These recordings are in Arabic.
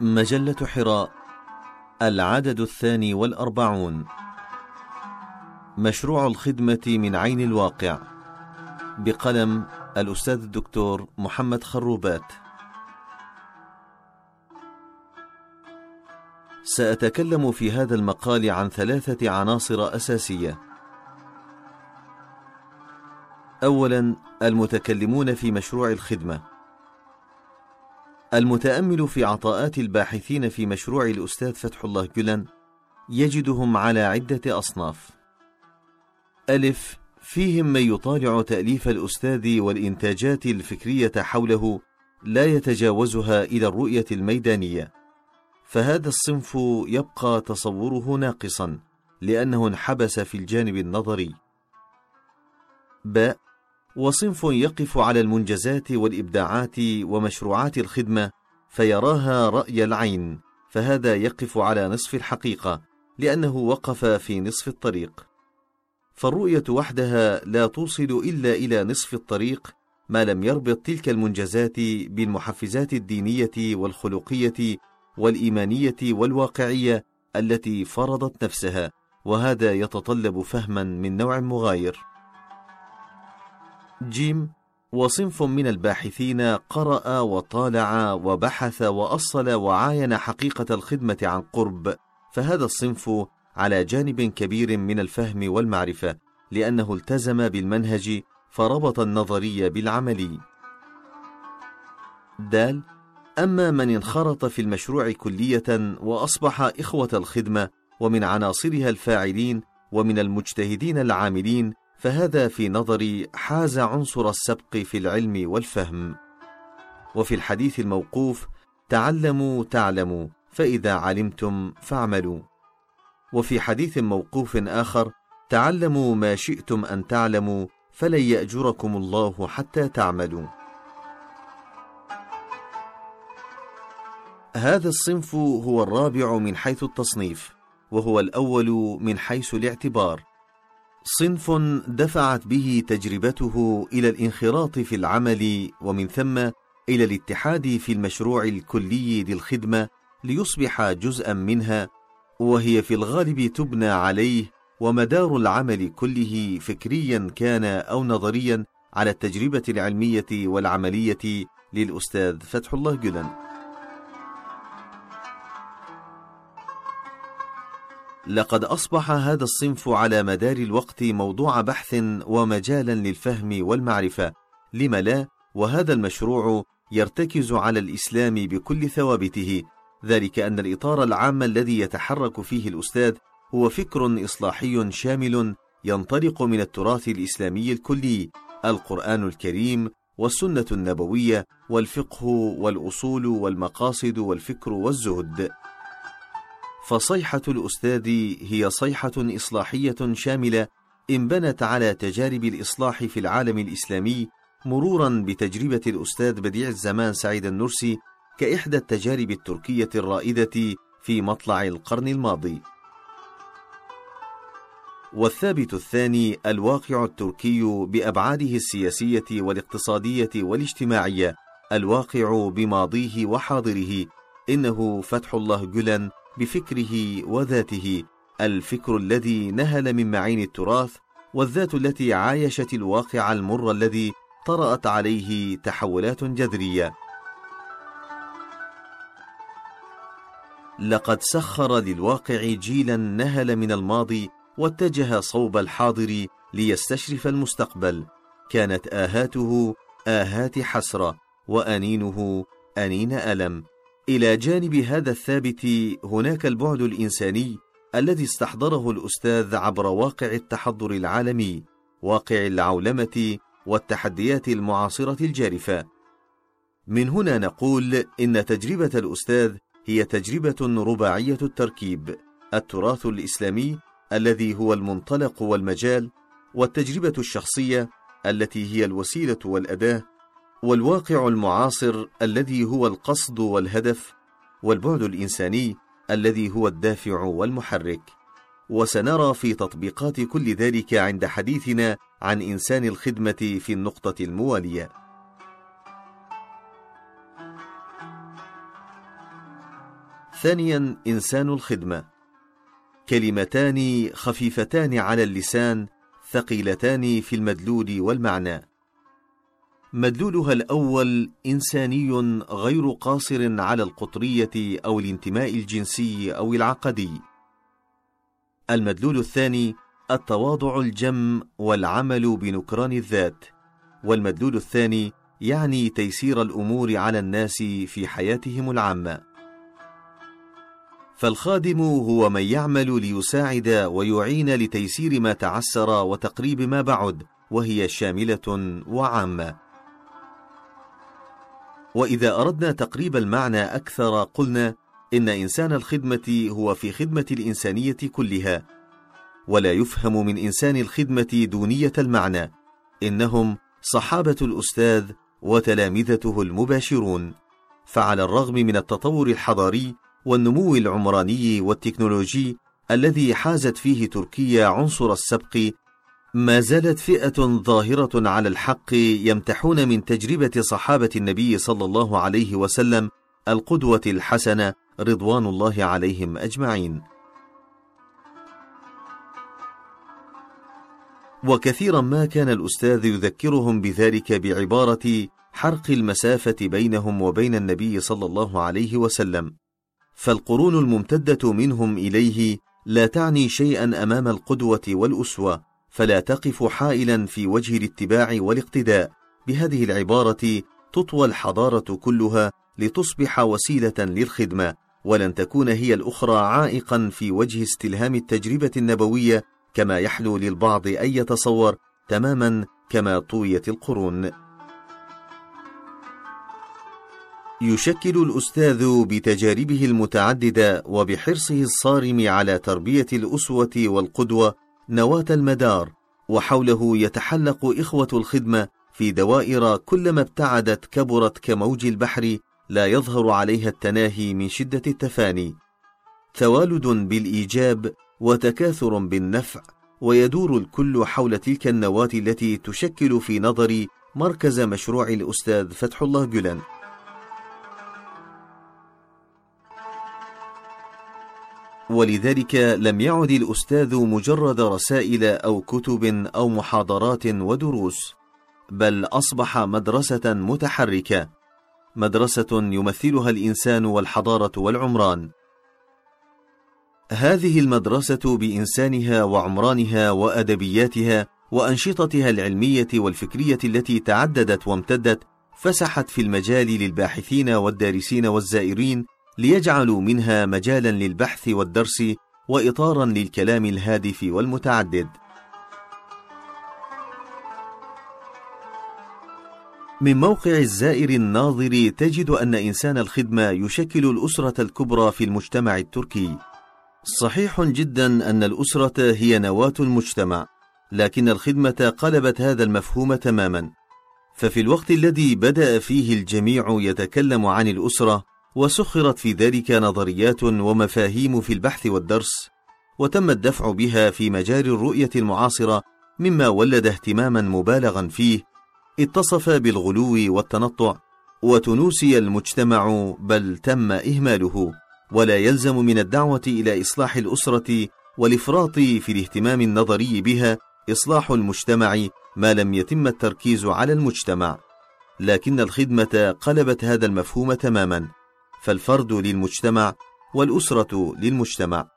مجلة حراء العدد الثاني والأربعون. مشروع الخدمة من عين الواقع بقلم الأستاذ الدكتور محمد خروبات. سأتكلم في هذا المقال عن ثلاثة عناصر أساسية. أولا المتكلمون في مشروع الخدمة. المتأمل في عطاءات الباحثين في مشروع الأستاذ فتح الله جلن يجدهم على عدة أصناف. ألف فيهم من يطالع تأليف الأستاذ والإنتاجات الفكرية حوله لا يتجاوزها إلى الرؤية الميدانية، فهذا الصنف يبقى تصوره ناقصا لأنه انحبس في الجانب النظري. باء وصنف يقف على المنجزات والإبداعات ومشروعات الخدمة فيراها رأي العين فهذا يقف على نصف الحقيقة لأنه وقف في نصف الطريق. فالرؤية وحدها لا توصل إلا إلى نصف الطريق ما لم يربط تلك المنجزات بالمحفزات الدينية والخلقية والإيمانية والواقعية التي فرضت نفسها وهذا يتطلب فهما من نوع مغاير. جيم وصنف من الباحثين قرأ وطالع وبحث وأصل وعاين حقيقة الخدمة عن قرب فهذا الصنف على جانب كبير من الفهم والمعرفة لأنه التزم بالمنهج فربط النظري بالعملي دال أما من انخرط في المشروع كلية وأصبح إخوة الخدمة ومن عناصرها الفاعلين ومن المجتهدين العاملين فهذا في نظري حاز عنصر السبق في العلم والفهم. وفي الحديث الموقوف تعلموا تعلموا فإذا علمتم فاعملوا. وفي حديث موقوف آخر تعلموا ما شئتم أن تعلموا فلن يأجركم الله حتى تعملوا. هذا الصنف هو الرابع من حيث التصنيف وهو الأول من حيث الاعتبار. صنف دفعت به تجربته إلى الانخراط في العمل ومن ثم إلى الاتحاد في المشروع الكلي للخدمه ليصبح جزءا منها وهي في الغالب تبنى عليه ومدار العمل كله فكريا كان أو نظريا على التجربة العلمية والعملية للأستاذ فتح الله جلن لقد أصبح هذا الصنف على مدار الوقت موضوع بحث ومجالا للفهم والمعرفة. لم لا؟ وهذا المشروع يرتكز على الإسلام بكل ثوابته. ذلك أن الإطار العام الذي يتحرك فيه الأستاذ هو فكر إصلاحي شامل ينطلق من التراث الإسلامي الكلي القرآن الكريم والسنة النبوية والفقه والأصول والمقاصد والفكر والزهد. فصيحة الأستاذ هي صيحة إصلاحية شاملة انبنت على تجارب الإصلاح في العالم الإسلامي مرورا بتجربة الأستاذ بديع الزمان سعيد النرسي كإحدى التجارب التركية الرائدة في مطلع القرن الماضي. والثابت الثاني الواقع التركي بأبعاده السياسية والاقتصادية والاجتماعية، الواقع بماضيه وحاضره، إنه فتح الله جلن بفكره وذاته الفكر الذي نهل من معين التراث والذات التي عايشت الواقع المر الذي طرأت عليه تحولات جذرية. لقد سخر للواقع جيلا نهل من الماضي واتجه صوب الحاضر ليستشرف المستقبل. كانت آهاته آهات حسرة وأنينه أنين ألم. إلى جانب هذا الثابت هناك البعد الإنساني الذي استحضره الأستاذ عبر واقع التحضر العالمي واقع العولمة والتحديات المعاصرة الجارفة. من هنا نقول إن تجربة الأستاذ هي تجربة رباعية التركيب التراث الإسلامي الذي هو المنطلق والمجال والتجربة الشخصية التي هي الوسيلة والأداة والواقع المعاصر الذي هو القصد والهدف والبعد الإنساني الذي هو الدافع والمحرك. وسنرى في تطبيقات كل ذلك عند حديثنا عن إنسان الخدمة في النقطة الموالية. ثانيا إنسان الخدمة. كلمتان خفيفتان على اللسان ثقيلتان في المدلول والمعنى. مدلولها الأول إنساني غير قاصر على القطرية أو الانتماء الجنسي أو العقدي. المدلول الثاني التواضع الجم والعمل بنكران الذات. والمدلول الثاني يعني تيسير الأمور على الناس في حياتهم العامة. فالخادم هو من يعمل ليساعد ويعين لتيسير ما تعسر وتقريب ما بعد وهي شاملة وعامة. وإذا أردنا تقريب المعنى أكثر قلنا إن إنسان الخدمة هو في خدمة الإنسانية كلها ولا يفهم من إنسان الخدمة دونية المعنى إنهم صحابة الأستاذ وتلامذته المباشرون فعلى الرغم من التطور الحضاري والنمو العمراني والتكنولوجي الذي حازت فيه تركيا عنصر السبق ما زالت فئة ظاهرة على الحق يمتحون من تجربة صحابة النبي صلى الله عليه وسلم القدوة الحسنة رضوان الله عليهم أجمعين. وكثيرا ما كان الأستاذ يذكرهم بذلك بعبارة حرق المسافة بينهم وبين النبي صلى الله عليه وسلم فالقرون الممتدة منهم إليه لا تعني شيئا أمام القدوة والأسوة فلا تقف حائلا في وجه الاتباع والاقتداء. بهذه العبارة تطوى الحضارة كلها لتصبح وسيلة للخدمة ولن تكون هي الأخرى عائقا في وجه استلهام التجربة النبوية كما يحلو للبعض أن يتصور تماما كما طويت القرون. يشكل الأستاذ بتجاربه المتعددة وبحرصه الصارم على تربية الأسوة والقدوة نواة المدار وحوله يتحلق إخوة الخدمة في دوائر كلما ابتعدت كبرت كموج البحر لا يظهر عليها التناهي من شدة التفاني. توالد بالإيجاب وتكاثر بالنفع ويدور الكل حول تلك النواة التي تشكل في نظري مركز مشروع الأستاذ فتح الله جلان. ولذلك لم يعد الأستاذ مجرد رسائل أو كتب أو محاضرات ودروس بل أصبح مدرسة متحركة مدرسة يمثلها الإنسان والحضارة والعمران. هذه المدرسة بإنسانها وعمرانها وأدبياتها وأنشطتها العلمية والفكرية التي تعددت وامتدت فسحت في المجال للباحثين والدارسين والزائرين ليجعلوا منها مجالا للبحث والدرس واطارا للكلام الهادف والمتعدد. من موقع الزائر الناظر تجد أن إنسان الخدمة يشكل الأسرة الكبرى في المجتمع التركي. صحيح جدا أن الأسرة هي نواة المجتمع لكن الخدمة قلبت هذا المفهوم تماما. ففي الوقت الذي بدأ فيه الجميع يتكلم عن الأسرة وسخرت في ذلك نظريات ومفاهيم في البحث والدرس وتم الدفع بها في مجال الرؤية المعاصرة مما ولد اهتماما مبالغا فيه اتصف بالغلو والتنطع وتنوسي المجتمع بل تم إهماله ولا يلزم من الدعوة إلى إصلاح الأسرة والإفراط في الاهتمام النظري بها إصلاح المجتمع ما لم يتم التركيز على المجتمع. لكن الخدمة قلبت هذا المفهوم تماما. فالفرد للمجتمع والأسرة للمجتمع.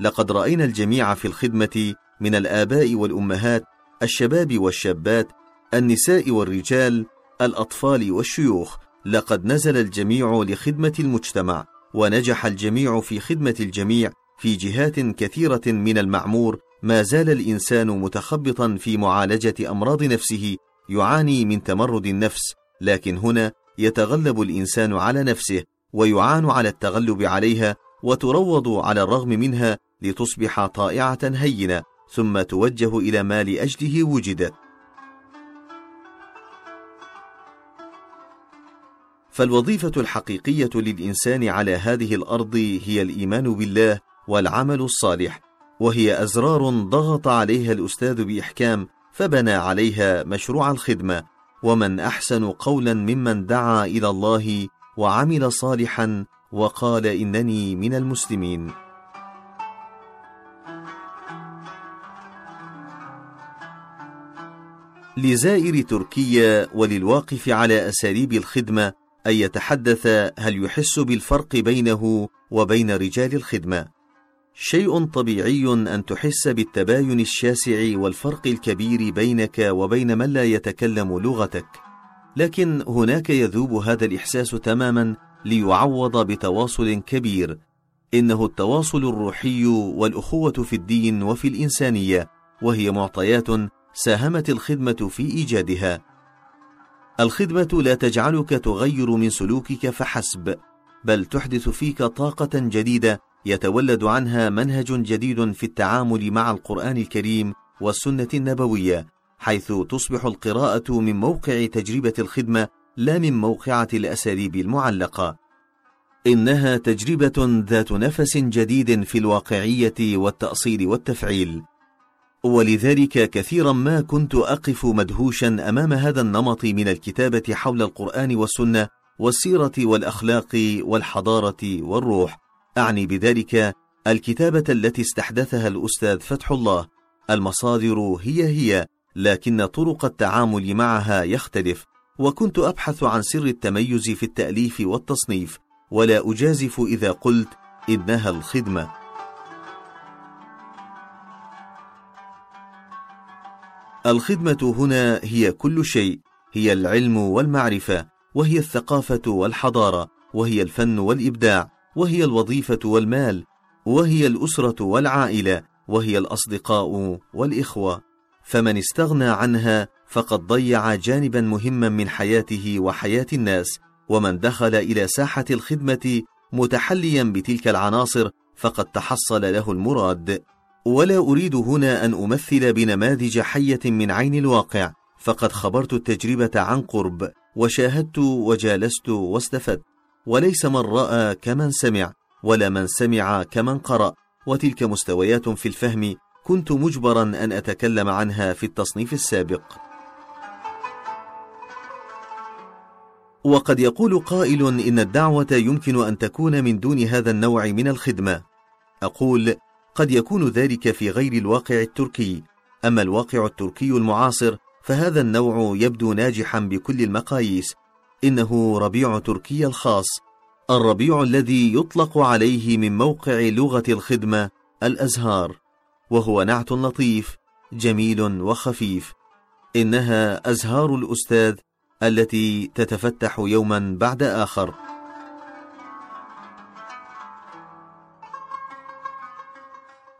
لقد رأينا الجميع في الخدمة من الآباء والأمهات الشباب والشابات النساء والرجال الأطفال والشيوخ. لقد نزل الجميع لخدمة المجتمع ونجح الجميع في خدمة الجميع في جهات كثيرة من المعمور. ما زال الإنسان متخبطا في معالجة أمراض نفسه يعاني من تمرد النفس لكن هنا يتغلب الإنسان على نفسه. ويعان على التغلب عليها وتروض على الرغم منها لتصبح طائعة هينة ثم توجه إلى ما لاجله وجدت. فالوظيفة الحقيقية للإنسان على هذه الأرض هي الإيمان بالله والعمل الصالح وهي أزرار ضغط عليها الأستاذ بإحكام فبنى عليها مشروع الخدمة ومن أحسن قولا ممن دعا إلى الله وعمل صالحا وقال إنني من المسلمين. لزائر تركيا وللواقف على أساليب الخدمة أن يتحدث هل يحس بالفرق بينه وبين رجال الخدمة. شيء طبيعي أن تحس بالتباين الشاسع والفرق الكبير بينك وبين من لا يتكلم لغتك. لكن هناك يذوب هذا الإحساس تماما ليعوض بتواصل كبير. إنه التواصل الروحي والأخوة في الدين وفي الإنسانية وهي معطيات ساهمت الخدمة في إيجادها. الخدمة لا تجعلك تغير من سلوكك فحسب بل تحدث فيك طاقة جديدة يتولد عنها منهج جديد في التعامل مع القرآن الكريم والسنة النبوية. حيث تصبح القراءة من موقع تجربة الخدمة لا من موقعة الأساليب المعلقة. إنها تجربة ذات نفس جديد في الواقعية والتأصيل والتفعيل. ولذلك كثيرا ما كنت أقف مدهوشا أمام هذا النمط من الكتابة حول القرآن والسنة والسيرة والأخلاق والحضارة والروح. أعني بذلك الكتابة التي استحدثها الأستاذ فتح الله. المصادر هي هي. لكن طرق التعامل معها يختلف وكنت أبحث عن سر التميز في التأليف والتصنيف ولا أجازف إذا قلت إنها الخدمة. الخدمة هنا هي كل شيء هي العلم والمعرفة وهي الثقافة والحضارة وهي الفن والإبداع وهي الوظيفة والمال وهي الأسرة والعائلة وهي الأصدقاء والإخوة. فمن استغنى عنها فقد ضيع جانبا مهما من حياته وحياة الناس ومن دخل إلى ساحة الخدمة متحليا بتلك العناصر فقد تحصل له المراد. ولا أريد هنا أن أمثل بنماذج حية من عين الواقع فقد خبرت التجربة عن قرب وشاهدت وجالست واستفدت. وليس من رأى كمن سمع ولا من سمع كمن قرأ وتلك مستويات في الفهم كنت مجبرا أن أتكلم عنها في التصنيف السابق. وقد يقول قائل إن الدعوة يمكن أن تكون من دون هذا النوع من الخدمة. أقول قد يكون ذلك في غير الواقع التركي. أما الواقع التركي المعاصر فهذا النوع يبدو ناجحا بكل المقاييس. إنه ربيع تركيا الخاص. الربيع الذي يطلق عليه من موقع لغة الخدمة الأزهار. وهو نعت لطيف جميل وخفيف. إنها أزهار الأستاذ التي تتفتح يوما بعد آخر.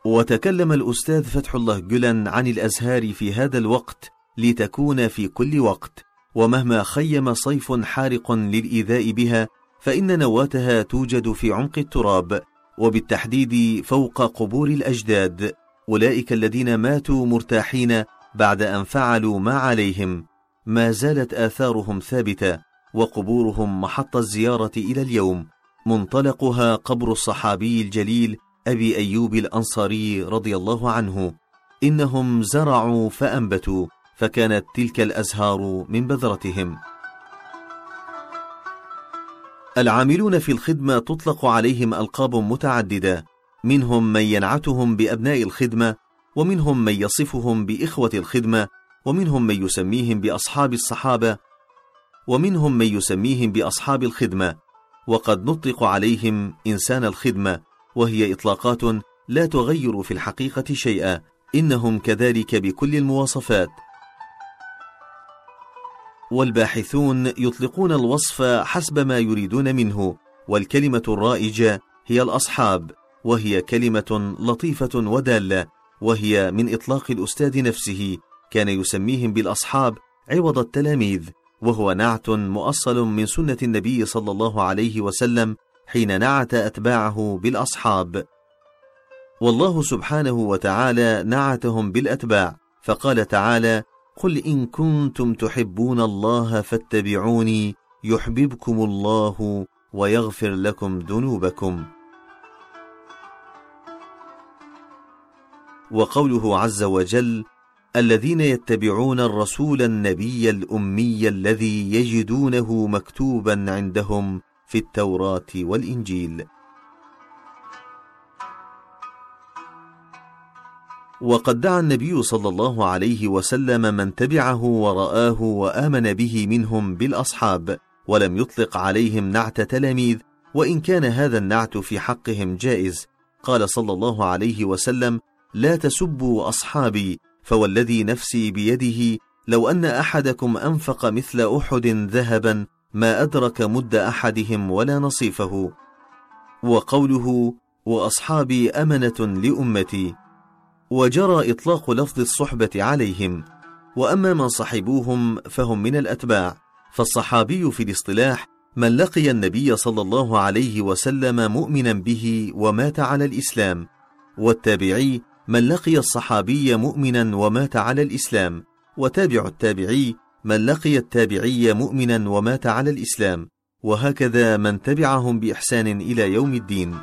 وتكلم الأستاذ فتح الله جلن عن الأزهار في هذا الوقت لتكون في كل وقت. ومهما خيم صيف حارق للإيذاء بها فإن نواتها توجد في عمق التراب وبالتحديد فوق قبور الأجداد. أولئك الذين ماتوا مرتاحين بعد أن فعلوا ما عليهم. ما زالت آثارهم ثابتة وقبورهم محط الزيارة إلى اليوم. منطلقها قبر الصحابي الجليل أبي أيوب الأنصاري رضي الله عنه. إنهم زرعوا فأنبتوا فكانت تلك الأزهار من بذرتهم. العاملون في الخدمة تطلق عليهم ألقاب متعددة. منهم من ينعتهم بأبناء الخدمة ومنهم من يصفهم بإخوة الخدمة ومنهم من يسميهم بأصحاب الصحابة ومنهم من يسميهم بأصحاب الخدمة. وقد نطلق عليهم إنسان الخدمة وهي إطلاقات لا تغير في الحقيقة شيئا إنهم كذلك بكل المواصفات. والباحثون يطلقون الوصف حسب ما يريدون منه والكلمة الرائجة هي الأصحاب. وهي كلمة لطيفة ودالة وهي من إطلاق الأستاذ نفسه كان يسميهم بالأصحاب عوض التلاميذ وهو نعت مؤصل من سنة النبي صلى الله عليه وسلم حين نعت أتباعه بالأصحاب. والله سبحانه وتعالى نعتهم بالأتباع فقال تعالى قل إن كنتم تحبون الله فاتبعوني يحببكم الله ويغفر لكم ذنوبكم. وقوله عز وجل الذين يتبعون الرسول النبي الأمي الذي يجدونه مكتوبا عندهم في التوراة والإنجيل. وقد دعا النبي صلى الله عليه وسلم من تبعه ورآه وآمن به منهم بالأصحاب ولم يطلق عليهم نعت تلاميذ وإن كان هذا النعت في حقهم جائز قال صلى الله عليه وسلم لا تسبوا أصحابي فوالذي نفسي بيده لو أن أحدكم أنفق مثل أحد ذهبا ما أدرك مد أحدهم ولا نصيفه. وقوله وأصحابي أمنة لأمتي. وجرى إطلاق لفظ الصحبة عليهم. وأما من صحبوهم فهم من الأتباع. فالصحابي في الاصطلاح من لقي النبي صلى الله عليه وسلم مؤمنا به ومات على الإسلام. والتابعي من لقي الصحابي مؤمنا ومات على الإسلام وتابع التابعي من لقي التابعي مؤمنا ومات على الإسلام وهكذا من تبعهم بإحسان إلى يوم الدين.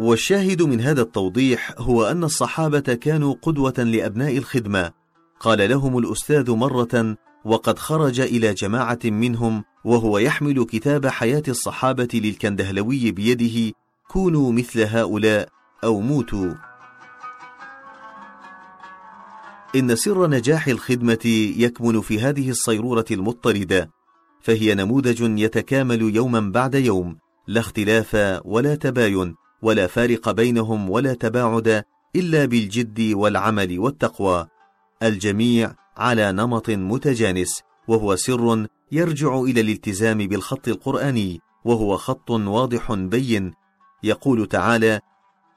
والشاهد من هذا التوضيح هو أن الصحابة كانوا قدوة لأبناء الخدمة. قال لهم الأستاذ مرة وقد خرج إلى جماعة منهم وهو يحمل كتاب حياة الصحابة للكندهلوي بيده كونوا مثل هؤلاء أو موتوا. إن سر نجاح الخدمة يكمن في هذه الصيرورة المضطردة فهي نموذج يتكامل يوما بعد يوم لا اختلاف ولا تباين ولا فارق بينهم ولا تباعد إلا بالجد والعمل والتقوى. الجميع على نمط متجانس وهو سر يرجع إلى الالتزام بالخط القرآني وهو خط واضح بين يقول تعالى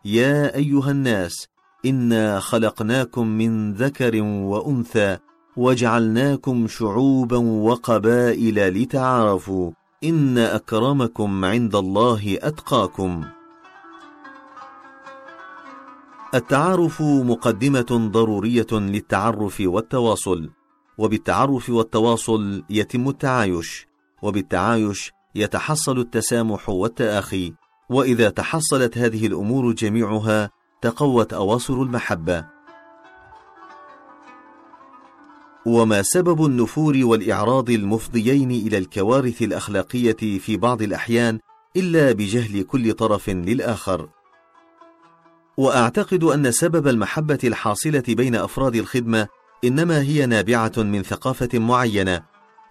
يا أيها الناس إنا خلقناكم من ذكر وأنثى وجعلناكم شعوبا وقبائل لتعارفوا إن أكرمكم عند الله أتقاكم. التعارف مقدمة ضرورية للتعرف والتواصل وبالتعرف والتواصل يتم التعايش وبالتعايش يتحصل التسامح والتآخي. وإذا تحصلت هذه الأمور جميعها تقوت أواصر المحبة. وما سبب النفور والإعراض المفضيين إلى الكوارث الأخلاقية في بعض الأحيان إلا بجهل كل طرف للآخر. وأعتقد أن سبب المحبة الحاصلة بين أفراد الخدمة إنما هي نابعة من ثقافة معينة.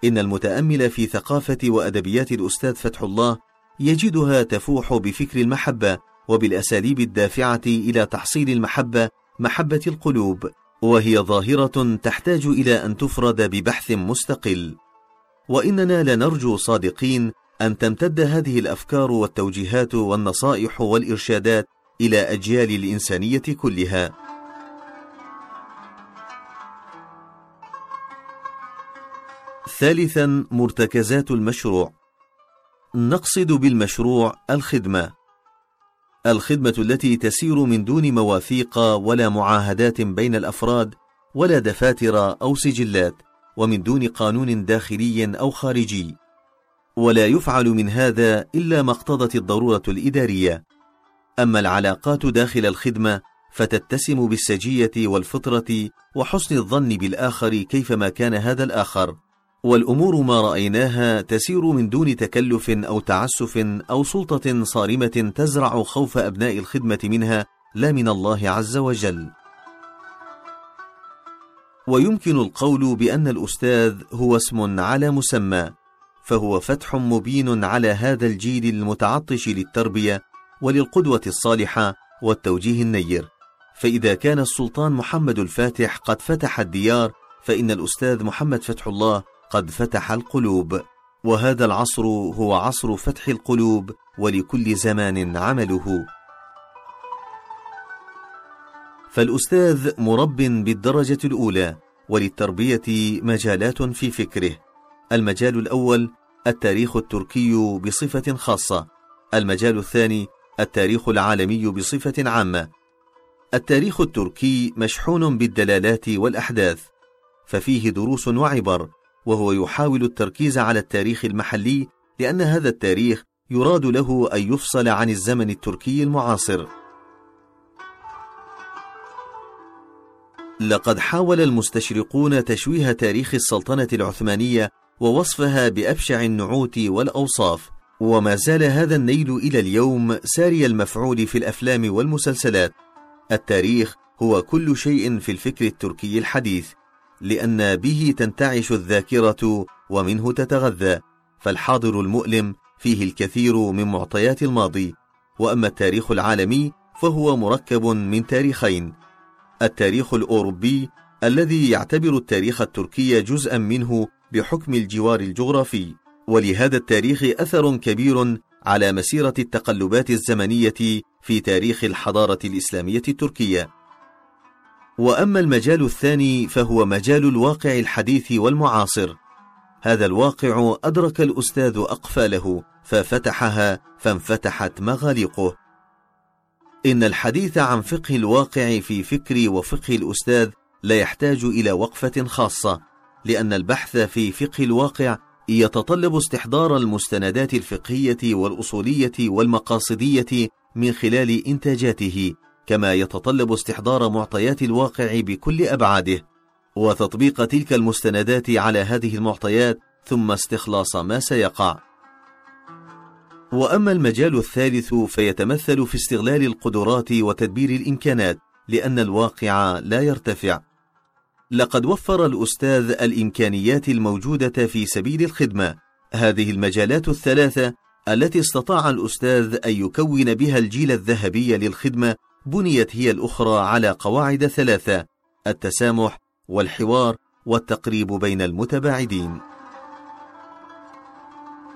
إن المتأمل في ثقافة وأدبيات الأستاذ فتح الله يجدها تفوح بفكر المحبة وبالأساليب الدافعة إلى تحصيل المحبة محبة القلوب وهي ظاهرة تحتاج إلى أن تفرد ببحث مستقل. وإننا لنرجو صادقين أن تمتد هذه الأفكار والتوجيهات والنصائح والإرشادات إلى أجيال الإنسانية كلها. ثالثا مرتكزات المشروع. نقصد بالمشروع الخدمة. الخدمة التي تسير من دون مواثيق ولا معاهدات بين الأفراد ولا دفاتر أو سجلات ومن دون قانون داخلي أو خارجي. ولا يفعل من هذا إلا ما اقتضت الضرورة الإدارية. أما العلاقات داخل الخدمة فتتسم بالسجية والفطرة وحسن الظن بالآخر كيفما كان هذا الآخر. والأمور ما رأيناها تسير من دون تكلف أو تعسف أو سلطة صارمة تزرع خوف أبناء الخدمة منها لا من الله عز وجل. ويمكن القول بأن الأستاذ هو اسم على مسمى فهو فتح مبين على هذا الجيل المتعطش للتربية وللقدوة الصالحة والتوجيه النير. فإذا كان السلطان محمد الفاتح قد فتح الديار فإن الأستاذ محمد فتح الله قد فتح القلوب وهذا العصر هو عصر فتح القلوب ولكل زمان عمله. فالأستاذ مرب بالدرجة الأولى وللتربية مجالات في فكره. المجال الأول التاريخ التركي بصفة خاصة. المجال الثاني التاريخ العالمي بصفة عامة. التاريخ التركي مشحون بالدلالات والأحداث ففيه دروس وعبر. وهو يحاول التركيز على التاريخ المحلي لأن هذا التاريخ يراد له أن يفصل عن الزمن التركي المعاصر. لقد حاول المستشرقون تشويه تاريخ السلطنة العثمانية ووصفها بأبشع النعوت والأوصاف وما زال هذا النيل إلى اليوم ساري المفعول في الأفلام والمسلسلات. التاريخ هو كل شيء في الفكر التركي الحديث. لأن به تنتعش الذاكرة ومنه تتغذى فالحاضر المؤلم فيه الكثير من معطيات الماضي وأما التاريخ العالمي فهو مركب من تاريخين. التاريخ الأوروبي الذي يعتبر التاريخ التركي جزءا منه بحكم الجوار الجغرافي ولهذا التاريخ أثر كبير على مسيرة التقلبات الزمنية في تاريخ الحضارة الإسلامية التركية. وأما المجال الثاني فهو مجال الواقع الحديث والمعاصر. هذا الواقع أدرك الأستاذ أقفاله ففتحها فانفتحت مغاليقه. إن الحديث عن فقه الواقع في فكر وفقه الأستاذ لا يحتاج إلى وقفة خاصة لأن البحث في فقه الواقع يتطلب استحضار المستندات الفقهية والأصولية والمقاصدية من خلال إنتاجاته. كما يتطلب استحضار معطيات الواقع بكل أبعاده وتطبيق تلك المستندات على هذه المعطيات ثم استخلاص ما سيقع. وأما المجال الثالث فيتمثل في استغلال القدرات وتدبير الإمكانات لأن الواقع لا يرتفع. لقد وفر الأستاذ الإمكانيات الموجودة في سبيل الخدمة. هذه المجالات الثلاثة التي استطاع الأستاذ أن يكون بها الجيل الذهبي للخدمة بنيت هي الأخرى على قواعد ثلاثة التسامح والحوار والتقريب بين المتباعدين.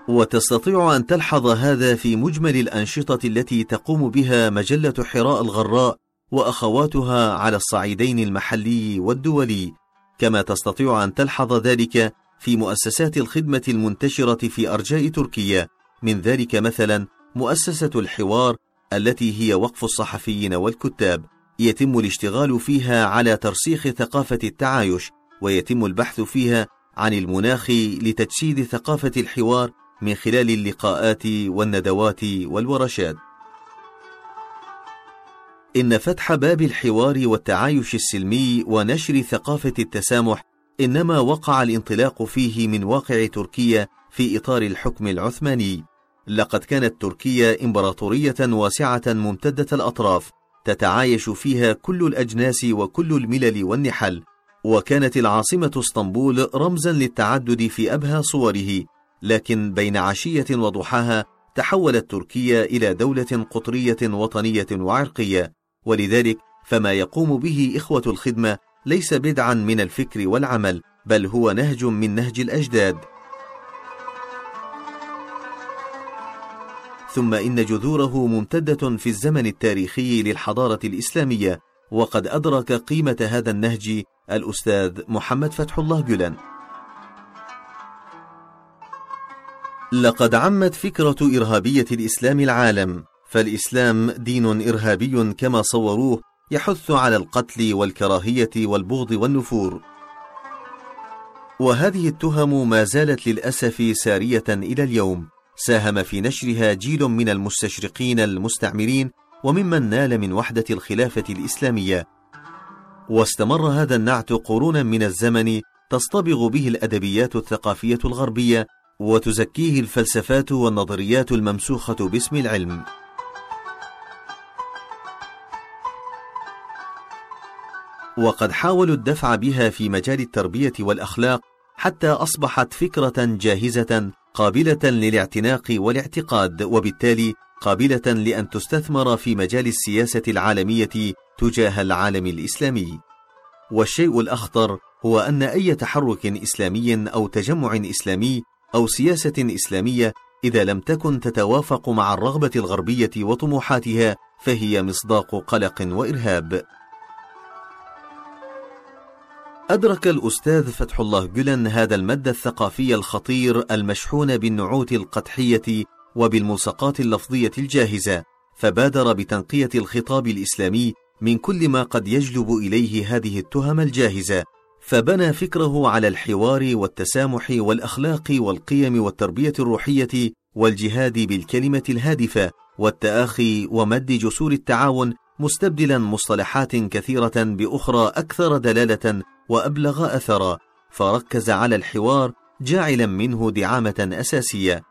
وتستطيع أن تلحظ هذا في مجمل الأنشطة التي تقوم بها مجلة حراء الغراء وأخواتها على الصعيدين المحلي والدولي. كما تستطيع أن تلحظ ذلك في مؤسسات الخدمة المنتشرة في أرجاء تركيا. من ذلك مثلا مؤسسة الحوار التي هي وقف الصحفيين والكتاب يتم الاشتغال فيها على ترسيخ ثقافة التعايش ويتم البحث فيها عن المناخ لتجسيد ثقافة الحوار من خلال اللقاءات والندوات والورشات. إن فتح باب الحوار والتعايش السلمي ونشر ثقافة التسامح إنما وقع الانطلاق فيه من واقع تركيا في إطار الحكم العثماني. لقد كانت تركيا إمبراطورية واسعة ممتدة الأطراف تتعايش فيها كل الأجناس وكل الملل والنحل وكانت العاصمة اسطنبول رمزا للتعدد في أبهى صوره لكن بين عشية وضحاها تحولت تركيا إلى دولة قطرية وطنية وعرقية ولذلك فما يقوم به إخوة الخدمة ليس بدعا من الفكر والعمل بل هو نهج من نهج الأجداد. ثم إن جذوره ممتدة في الزمن التاريخي للحضارة الإسلامية وقد أدرك قيمة هذا النهج الأستاذ محمد فتح الله جلان لقد عمت فكرة إرهابية الإسلام العالم فالإسلام دين إرهابي كما صوروه يحث على القتل والكراهية والبغض والنفور. وهذه التهم ما زالت للأسف سارية إلى اليوم. ساهم في نشرها جيل من المستشرقين المستعمرين وممن نال من وحدة الخلافة الإسلامية. واستمر هذا النعت قرونا من الزمن تصطبغ به الأدبيات الثقافية الغربية وتزكيه الفلسفات والنظريات الممسوخة باسم العلم. وقد حاولوا الدفع بها في مجال التربية والأخلاق حتى أصبحت فكرة جاهزة قابلة للاعتناق والاعتقاد وبالتالي قابلة لأن تستثمر في مجال السياسة العالمية تجاه العالم الإسلامي. والشيء الأخطر هو أن أي تحرك إسلامي أو تجمع إسلامي أو سياسة إسلامية إذا لم تكن تتوافق مع الرغبة الغربية وطموحاتها فهي مصداق قلق وإرهاب. أدرك الأستاذ فتح الله جلن هذا المد الثقافي الخطير المشحون بالنعوت القدحية وبالملصقات اللفظية الجاهزة، فبادر بتنقية الخطاب الإسلامي من كل ما قد يجلب إليه هذه التهم الجاهزة، فبنى فكره على الحوار والتسامح والأخلاق والقيم والتربية الروحية والجهاد بالكلمة الهادفة والتآخي ومد جسور التعاون مستبدلا مصطلحات كثيرة بأخرى أكثر دلالة وأبلغ أثرا فركز على الحوار جاعلا منه دعامة أساسية.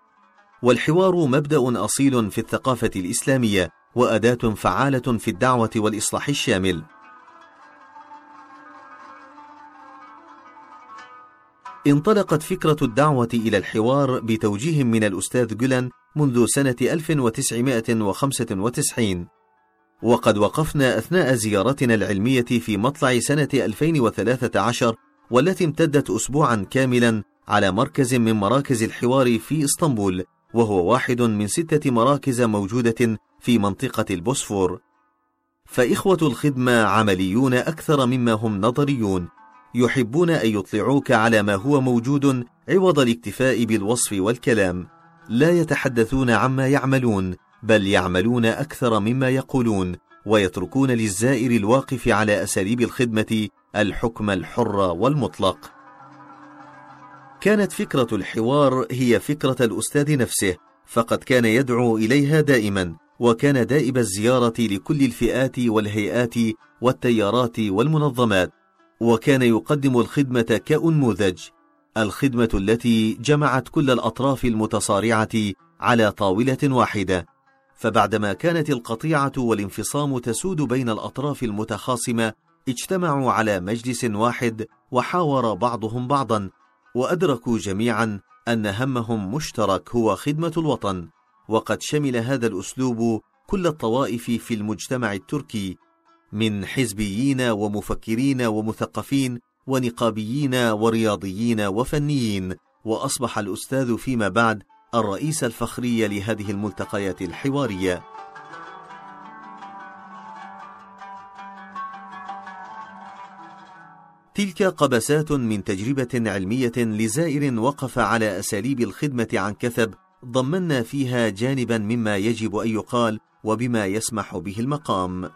والحوار مبدأ أصيل في الثقافة الإسلامية وأداة فعالة في الدعوة والإصلاح الشامل. انطلقت فكرة الدعوة إلى الحوار بتوجيه من الأستاذ جولان منذ سنة 1995 وقد وقفنا أثناء زيارتنا العلمية في مطلع سنة 2013 والتي امتدت أسبوعا كاملا على مركز من مراكز الحوار في إسطنبول وهو واحد من ستة مراكز موجودة في منطقة البوسفور. فإخوة الخدمة عمليون أكثر مما هم نظريون يحبون أن يطلعوك على ما هو موجود عوض الاكتفاء بالوصف والكلام لا يتحدثون عما يعملون. بل يعملون أكثر مما يقولون ويتركون للزائر الواقف على أساليب الخدمة الحكم الحر والمطلق. كانت فكرة الحوار هي فكرة الأستاذ نفسه فقد كان يدعو إليها دائما وكان دائب الزيارة لكل الفئات والهيئات والتيارات والمنظمات وكان يقدم الخدمة كأنموذج. الخدمة التي جمعت كل الأطراف المتصارعة على طاولة واحدة. فبعدما كانت القطيعة والانفصام تسود بين الأطراف المتخاصمة اجتمعوا على مجلس واحد وحاور بعضهم بعضا وأدركوا جميعا أن همهم مشترك هو خدمة الوطن. وقد شمل هذا الأسلوب كل الطوائف في المجتمع التركي من حزبيين ومفكرين ومثقفين ونقابيين ورياضيين وفنيين. وأصبح الأستاذ فيما بعد الرئيس الفخري لهذه الملتقيات الحوارية. تلك قبسات من تجربة علمية لزائر وقف على أساليب الخدمة عن كثب ضمنا فيها جانبا مما يجب أن يقال وبما يسمح به المقام.